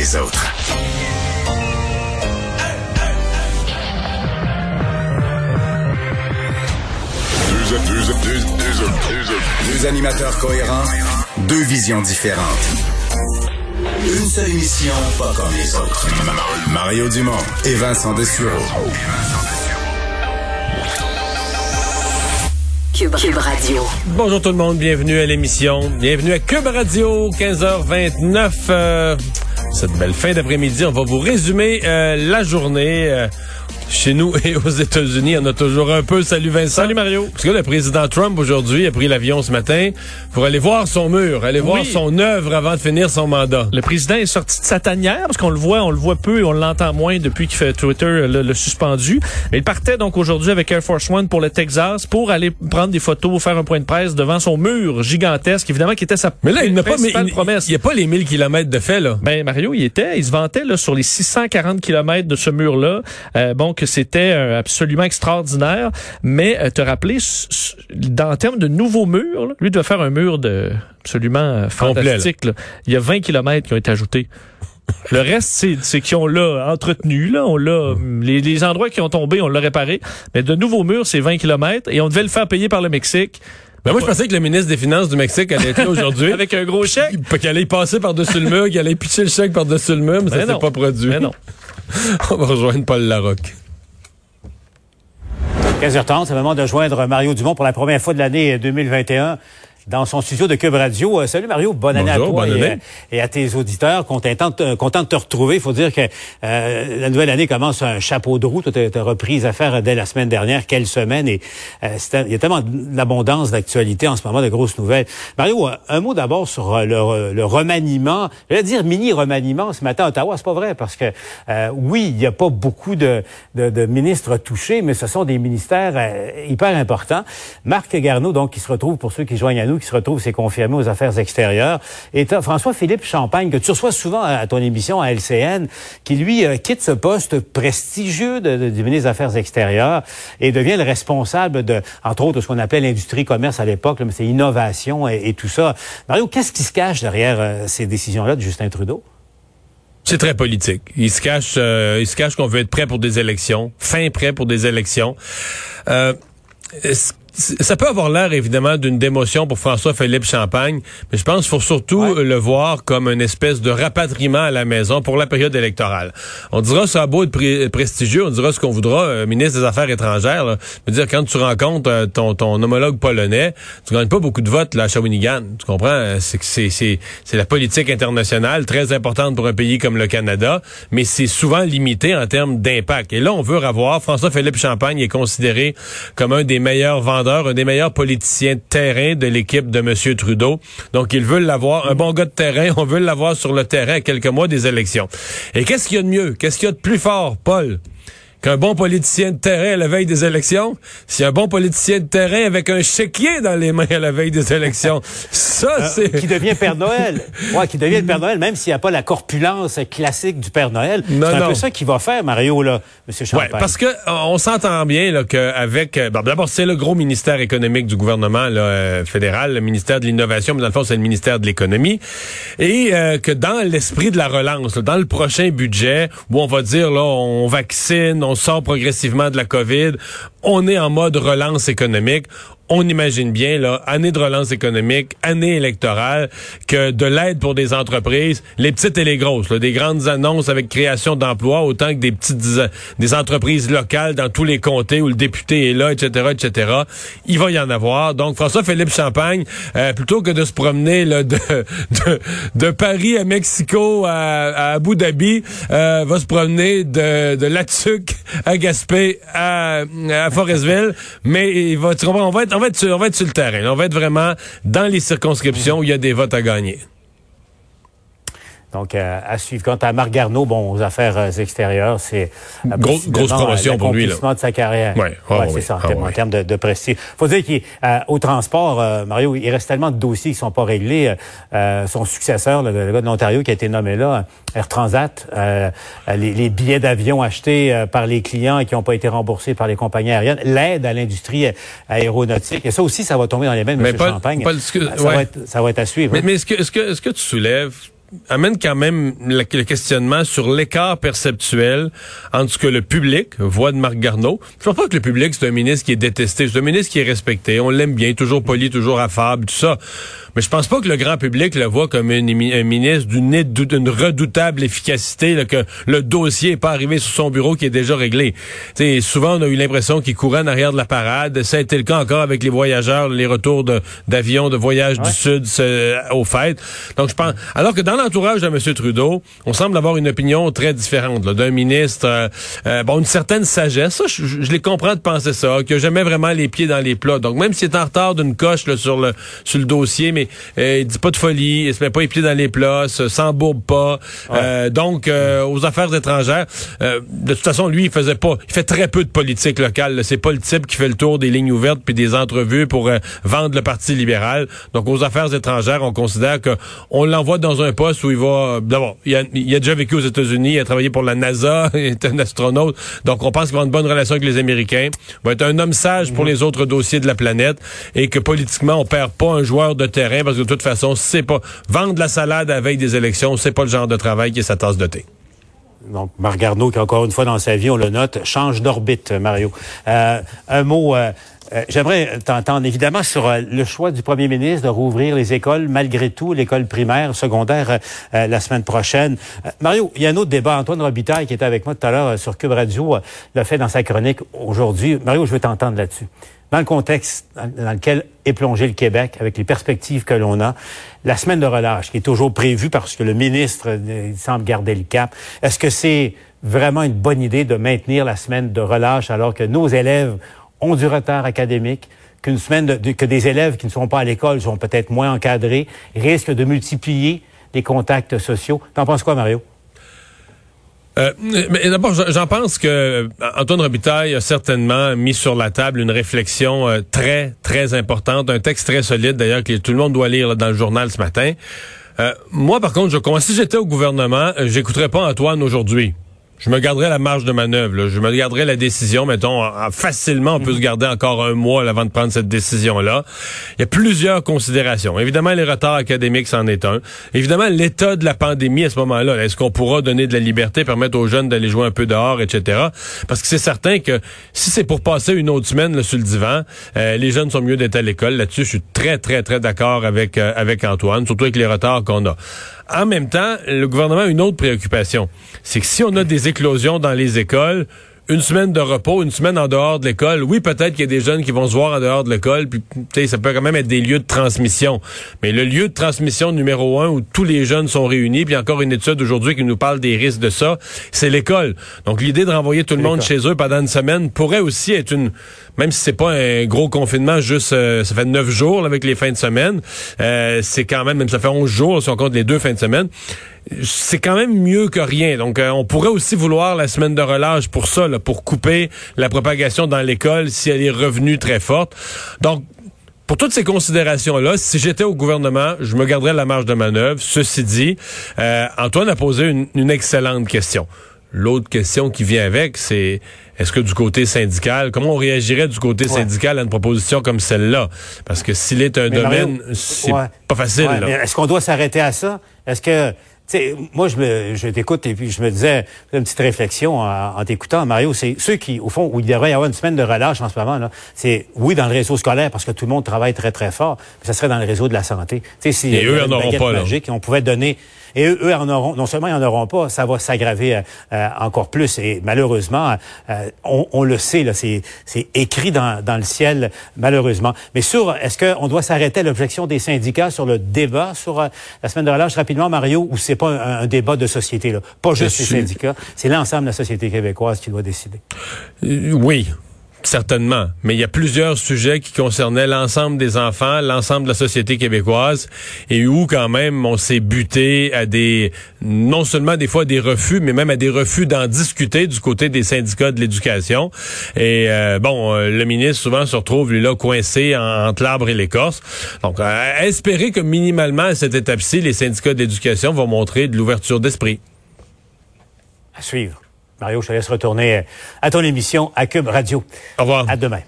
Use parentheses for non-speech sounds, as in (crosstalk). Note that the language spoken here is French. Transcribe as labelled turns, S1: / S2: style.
S1: les autres. Deux, animateurs cohérents, deux visions différentes. Une seule émission, pas comme les autres. Mario Dumont et Vincent Dessureau.
S2: Cube, Radio.
S3: Bonjour tout le monde, bienvenue à l'émission. Bienvenue à Cube Radio, 15h29. Euh, cette belle fin d'après-midi, on va vous résumer euh, la journée. Euh, chez nous et aux États-Unis, on a toujours un peu. Salut Vincent.
S4: Salut Mario.
S3: Parce que le président Trump aujourd'hui a pris l'avion ce matin pour aller voir son mur, aller voir son œuvre avant de finir son mandat.
S4: Le président est sorti de sa tanière parce qu'on le voit, on le voit peu et on l'entend moins depuis qu'il fait Twitter le, suspendu. Mais il partait donc aujourd'hui avec Air Force One pour le Texas pour aller prendre des photos, faire un point de presse devant son mur gigantesque, évidemment qui était sa
S3: mais là, il n'a pas il, promesse. Il n'y a pas les 1000 kilomètres de fait là.
S4: Ben Mario, il était, il se vantait là sur les 640 kilomètres de ce mur là. Euh, bon que c'était euh, absolument extraordinaire. Mais euh, te rappeler, dans termes de nouveaux murs, là, lui doit faire un mur de absolument euh, fantastique. Il y a 20 kilomètres qui ont été ajoutés. Le reste, c'est qu'ils ont là entretenu, là, on l'a, les, endroits qui ont tombé, on l'a réparé. Mais de nouveaux murs, c'est 20 kilomètres et on devait le faire payer par le Mexique.
S3: Ben moi, je pensais que le ministre des Finances du Mexique allait être là aujourd'hui. (laughs)
S4: Avec un gros chèque.
S3: Qu'il allait passer par-dessus le mur, qu'il allait pitcher le chèque par-dessus le mur, mais, ça s'est pas produit.
S4: Mais non. (laughs)
S3: on va rejoindre Paul Larocque.
S5: 15h30, c'est le moment de joindre Mario Dumont pour la première fois de l'année 2021 dans son studio de Cube Radio. Euh, salut Mario, bonne année à toi
S3: euh,
S5: et, à tes auditeurs. Content, content de te retrouver. Il faut dire que euh, la nouvelle année commence un chapeau de roue. Tu as, repris les affaires dès la semaine dernière. Quelle semaine. Et il y a tellement d'abondance d'actualité en ce moment, de grosses nouvelles. Mario, un mot d'abord sur le, le, remaniement. Je vais dire mini-remaniement ce matin à Ottawa. C'est pas vrai parce que oui, il n'y a pas beaucoup de, de, de, ministres touchés, mais ce sont des ministères hyper importants. Marc Garneau, donc, qui se retrouve pour ceux qui joignent à nous, qui se retrouve, c'est confirmé aux affaires extérieures. Et François-Philippe Champagne, que tu reçois souvent à ton émission à LCN, qui lui euh, quitte ce poste prestigieux de, du ministre des Affaires extérieures et devient le responsable de, entre autres, de ce qu'on appelait l'industrie-commerce à l'époque, mais c'est innovation et, tout ça. Mario, qu'est-ce qui se cache derrière euh, ces décisions-là de Justin Trudeau?
S3: C'est très politique. Il se cache, euh, il se cache qu'on veut être prêt pour des élections, fin prêt pour des élections. Ça peut avoir l'air évidemment d'une démotion pour François-Philippe Champagne, mais je pense qu'il faut surtout le voir comme une espèce de rapatriement à la maison pour la période électorale. On dira ça a beau être prestigieux, on dira ce qu'on voudra, euh, ministre des Affaires étrangères. Là. Je veux dire, quand tu rencontres euh, ton, ton homologue polonais, tu gagnes pas beaucoup de votes là, à Shawinigan. Tu comprends? C'est c'est, la politique internationale, très importante pour un pays comme le Canada, mais c'est souvent limité en termes d'impact. Et là, on veut revoir. François-Philippe Champagne est considéré comme un des meilleurs vendeurs un des meilleurs politiciens de terrain de l'équipe de M. Trudeau. Donc, ils veulent l'avoir, un bon gars de terrain, on veut l'avoir sur le terrain à quelques mois des élections. Et qu'est-ce qu'il y a de mieux? Qu'est-ce qu'il y a de plus fort, Paul? Qu'un bon politicien de terrain à la veille des élections, c'est un bon politicien de terrain avec un chéquier dans les mains à la veille des élections. (laughs) Ça, euh, c'est...
S5: qui devient Père Noël. (laughs) Ouais, qui devient le Père Noël, même s'il n'y a pas la corpulence classique du Père Noël. C'est un peu ça qu'il va faire, Mario, là, M. Champagne.
S3: Ouais, parce que euh, on s'entend bien là, qu'avec... Euh, d'abord, c'est le gros ministère économique du gouvernement là, fédéral, le ministère de l'Innovation, mais dans le fond, c'est le ministère de l'Économie. Et que dans l'esprit de la relance, dans le prochain budget, où on va dire, là, on vaccine, on sort progressivement de la COVID, on est en mode relance économique on imagine bien, là, année de relance économique, année électorale, que de l'aide pour des entreprises, les petites et les grosses, là, des grandes annonces avec création d'emplois, autant que des petites des entreprises locales dans tous les comtés où le député est là, etc., etc. Il va y en avoir. Donc, François-Philippe Champagne, euh, plutôt que de se promener de, de, Paris à Mexico à, Abu Dhabi, euh, va se promener de, de à Gaspé à, à Forestville. Mais il va, on va être on va être on va être sur le terrain. On va être vraiment dans les circonscriptions où il y a des votes à gagner.
S5: Donc, euh, à suivre. Quant à Marc Garneau, bon, aux affaires euh, extérieures, c'est
S3: euh, grosse, promotion pour lui.
S5: de sa carrière.
S3: Oui, ouais,
S5: c'est ça, en, ah, termes, de, de prestige. faut dire qu'au transport, Mario, il reste tellement de dossiers qui sont pas réglés. son successeur, le, gars de l'Ontario qui a été nommé là, Air Transat, les, les, billets d'avion achetés par les clients et qui n'ont pas été remboursés par les compagnies aériennes, l'aide à l'industrie aéronautique. Et ça aussi, ça va tomber dans les mains de M. Champagne. ça, va être, ça, va être, à suivre.
S3: Mais, mais est-ce que, -ce que, -ce que tu soulèves amène quand même le, questionnement sur l'écart perceptuel entre ce que le public voit de Marc Garneau. Je ne pense pas que le public, c'est un ministre qui est détesté. C'est un ministre qui est respecté. On l'aime bien, toujours poli, toujours affable, tout ça. Mais je pense pas que le grand public le voit comme un ministre d'une redoutable efficacité, là, que le dossier n'est pas arrivé sur son bureau qui est déjà réglé. T'sais, souvent, on a eu l'impression qu'il courait en arrière de la parade. Ça a été le cas encore avec les voyageurs, les retours d'avions de, voyage du Sud aux fêtes. Donc, je pense... Alors que dans l'entourage de M. Trudeau, on semble avoir une opinion très différente d'un ministre, euh, euh, bon, une certaine sagesse. Ça, je, les comprends de penser ça, qui a jamais vraiment les pieds dans les plats. Donc, même s'il est en retard d'une coche là, sur, le, sur le dossier, mais euh, il dit pas de folie, il se met pas les pieds dans les plats, s'embourbe pas. Euh, donc, euh, aux affaires étrangères, de toute façon, lui, il faisait pas, il fait très peu de politique locale. C'est pas le type qui fait le tour des lignes ouvertes puis des entrevues pour vendre le Parti libéral. Donc, aux affaires étrangères, on considère que on l'envoie dans un poste où il va. D'abord, il, a, il a déjà vécu aux États-Unis, il a travaillé pour la NASA, (laughs) il est un astronaute. Donc, on pense qu'il va avoir une bonne relation avec les Américains. Il va être un homme sage pour mhm. les autres dossiers de la planète et que politiquement, on perd pas un joueur de terrain parce que de toute façon, c'est pas vendre la salade à veille des élections, c'est pas le genre de travail qui est sa tasse de thé.
S5: Donc, Marc Garneau, qui encore une fois dans sa vie, on le note, change d'orbite, Mario. Euh, un mot, euh, euh, j'aimerais t'entendre évidemment sur le choix du premier ministre de rouvrir les écoles, malgré tout, l'école primaire, secondaire, la semaine prochaine. Mario, il y a un autre débat. Antoine Robitaille, qui était avec moi tout à l'heure sur Cube Radio, l'a fait dans sa chronique aujourd'hui. Mario, je veux t'entendre là-dessus dans le contexte dans lequel est plongé le Québec, avec les perspectives que l'on a, la semaine de relâche qui est toujours prévue parce que le ministre euh, semble garder le cap, est-ce que c'est vraiment une bonne idée de maintenir la semaine de relâche alors que nos élèves ont du retard académique, qu'une semaine que des élèves qui ne sont pas à l'école sont peut-être moins encadrés, risquent de multiplier les contacts sociaux. T'en penses quoi, Mario?
S3: Euh, d'abord, j'en pense que euh, Antoine Robitaille a certainement mis sur la table une réflexion euh, très, très importante, un texte très solide d'ailleurs que tout le monde doit lire dans le journal ce matin. moi, par contre, je, si j'étais au gouvernement, j'écouterais pas Antoine aujourd'hui je me garderais la marge de manœuvre. Je me garderais la décision, mettons, facilement, on peut se garder encore un mois avant de prendre cette décision-là. Il y a plusieurs considérations. Évidemment, les retards académiques, c'en est un. Évidemment, l'état de la pandémie à ce moment-là. Est-ce qu'on pourra donner de la liberté, permettre aux jeunes d'aller jouer un peu dehors, etc. Parce que c'est certain que si c'est pour passer une autre semaine là, sur le divan, euh, les jeunes sont mieux d'être à l'école. Là-dessus, je suis très, très, très d'accord avec, euh, avec Antoine, surtout avec les retards qu'on a. En même temps, le gouvernement a une autre préoccupation. C'est que si on a des éclosions dans les écoles, une semaine de repos, une semaine en dehors de l'école. Oui, peut-être qu'il y a des jeunes qui vont se voir en dehors de l'école, puis ça peut quand même être des lieux de transmission. Mais le lieu de transmission numéro un où tous les jeunes sont réunis, puis encore une étude aujourd'hui qui nous parle des risques de ça, c'est l'école. Donc l'idée de renvoyer tout le monde chez eux pendant une semaine pourrait aussi être une, même si c'est pas un gros confinement, juste euh, ça fait neuf jours avec les fins de semaine, euh, c'est quand même, même ça fait onze jours si on compte les deux fins de semaine c'est quand même mieux que rien. Donc, euh, on pourrait aussi vouloir la semaine de relâche pour ça, pour couper la propagation dans l'école si elle est revenue très forte. Donc, pour toutes ces considérations-là, si j'étais au gouvernement, je me garderais la marge de manœuvre. Ceci dit, euh, Antoine a posé une, excellente question. L'autre question qui vient avec, c'est est-ce que du côté syndical, comment on réagirait du côté syndical à une proposition comme celle-là? Parce que s'il est un domaine, c'est pas facile.
S5: Est-ce qu'on doit s'arrêter à ça? Est-ce que sais, moi, je, me, je t'écoute et puis je me disais, une petite réflexion en, t'écoutant, Mario, c'est ceux qui, au fond, où il devrait y avoir une semaine de relâche en ce moment, là, c'est, oui, dans le réseau scolaire, parce que tout le monde travaille très, très fort, mais ça serait dans le réseau de la santé.
S3: Tu sais, si, et eux, en auront pas,
S5: magique, on pouvait donner et eux, en auront, non seulement ils en auront pas, ça va s'aggraver euh, euh, encore plus. Et malheureusement, euh, on, le sait, là, c'est, écrit dans, dans, le ciel, malheureusement. Mais sur, est-ce qu'on doit s'arrêter à l'objection des syndicats sur le débat sur la semaine de relâche rapidement, Mario, ou c'est pas un, débat de société, là? Pas juste les syndicats, c'est l'ensemble de la société québécoise qui doit décider.
S3: oui. Certainement, mais il y a plusieurs sujets qui concernaient l'ensemble des enfants, l'ensemble de la société québécoise, et où quand même on s'est buté à des, non seulement des fois des refus, mais même à des refus d'en discuter du côté des syndicats de l'éducation. Et euh, bon, euh, le ministre souvent se retrouve lui là coincé entre l'arbre et l'écorce. Donc, euh, espérer que minimalement à cette étape-ci, les syndicats de l'éducation vont montrer de l'ouverture d'esprit.
S5: À suivre. Mario, je te laisse retourner à ton émission à Cube Radio.
S3: Au revoir.
S5: À demain.